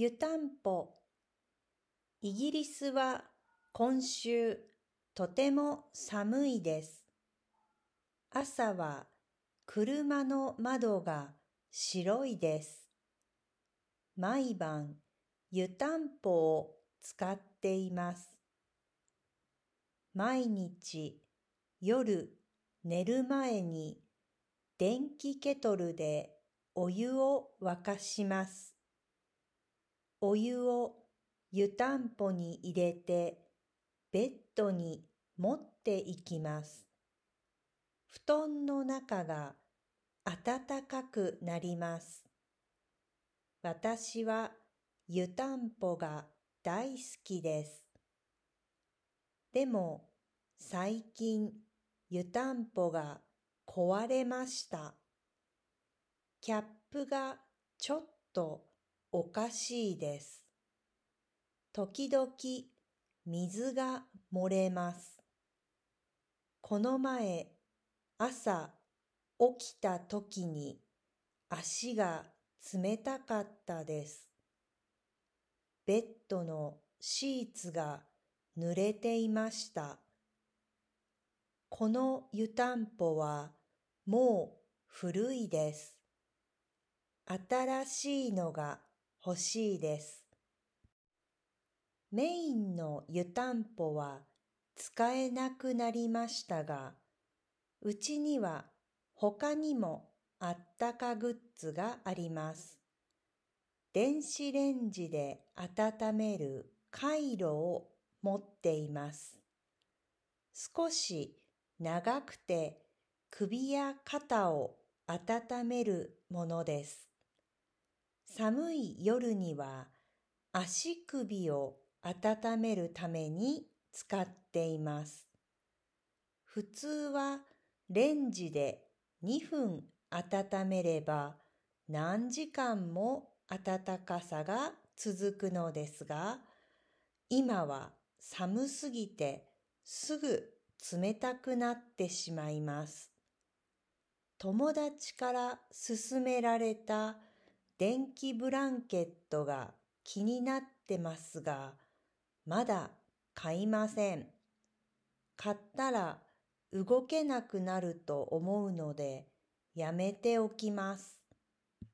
湯たんぽイギリスは今週とても寒いです。朝は車の窓が白いです。毎晩湯たんぽを使っています。毎日夜寝る前に電気ケトルでお湯を沸かします。お湯を湯たんぽに入れてベッドに持っていきます。布団の中が暖かくなります。私は湯たんぽが大好きです。でも最近湯たんぽが壊れました。キャップがちょっとおかしいです。時々水が漏れます。この前朝起きた時に足が冷たかったです。ベッドのシーツが濡れていました。この湯たんぽはもう古いです。新しいのが欲しいです。メインの湯たんぽは使えなくなりましたが、うちには他にもあったかグッズがあります。電子レンジで温めるカイロを持っています。少し長くて首や肩を温めるものです。寒い夜には足首を温めるために使っています。普通はレンジで2分温めれば何時間も暖かさが続くのですが、今は寒すぎてすぐ冷たくなってしまいます。友達から勧められた電気ブランケットが気になってますが、まだ買いません。買ったら動けなくなると思うのでやめておきます。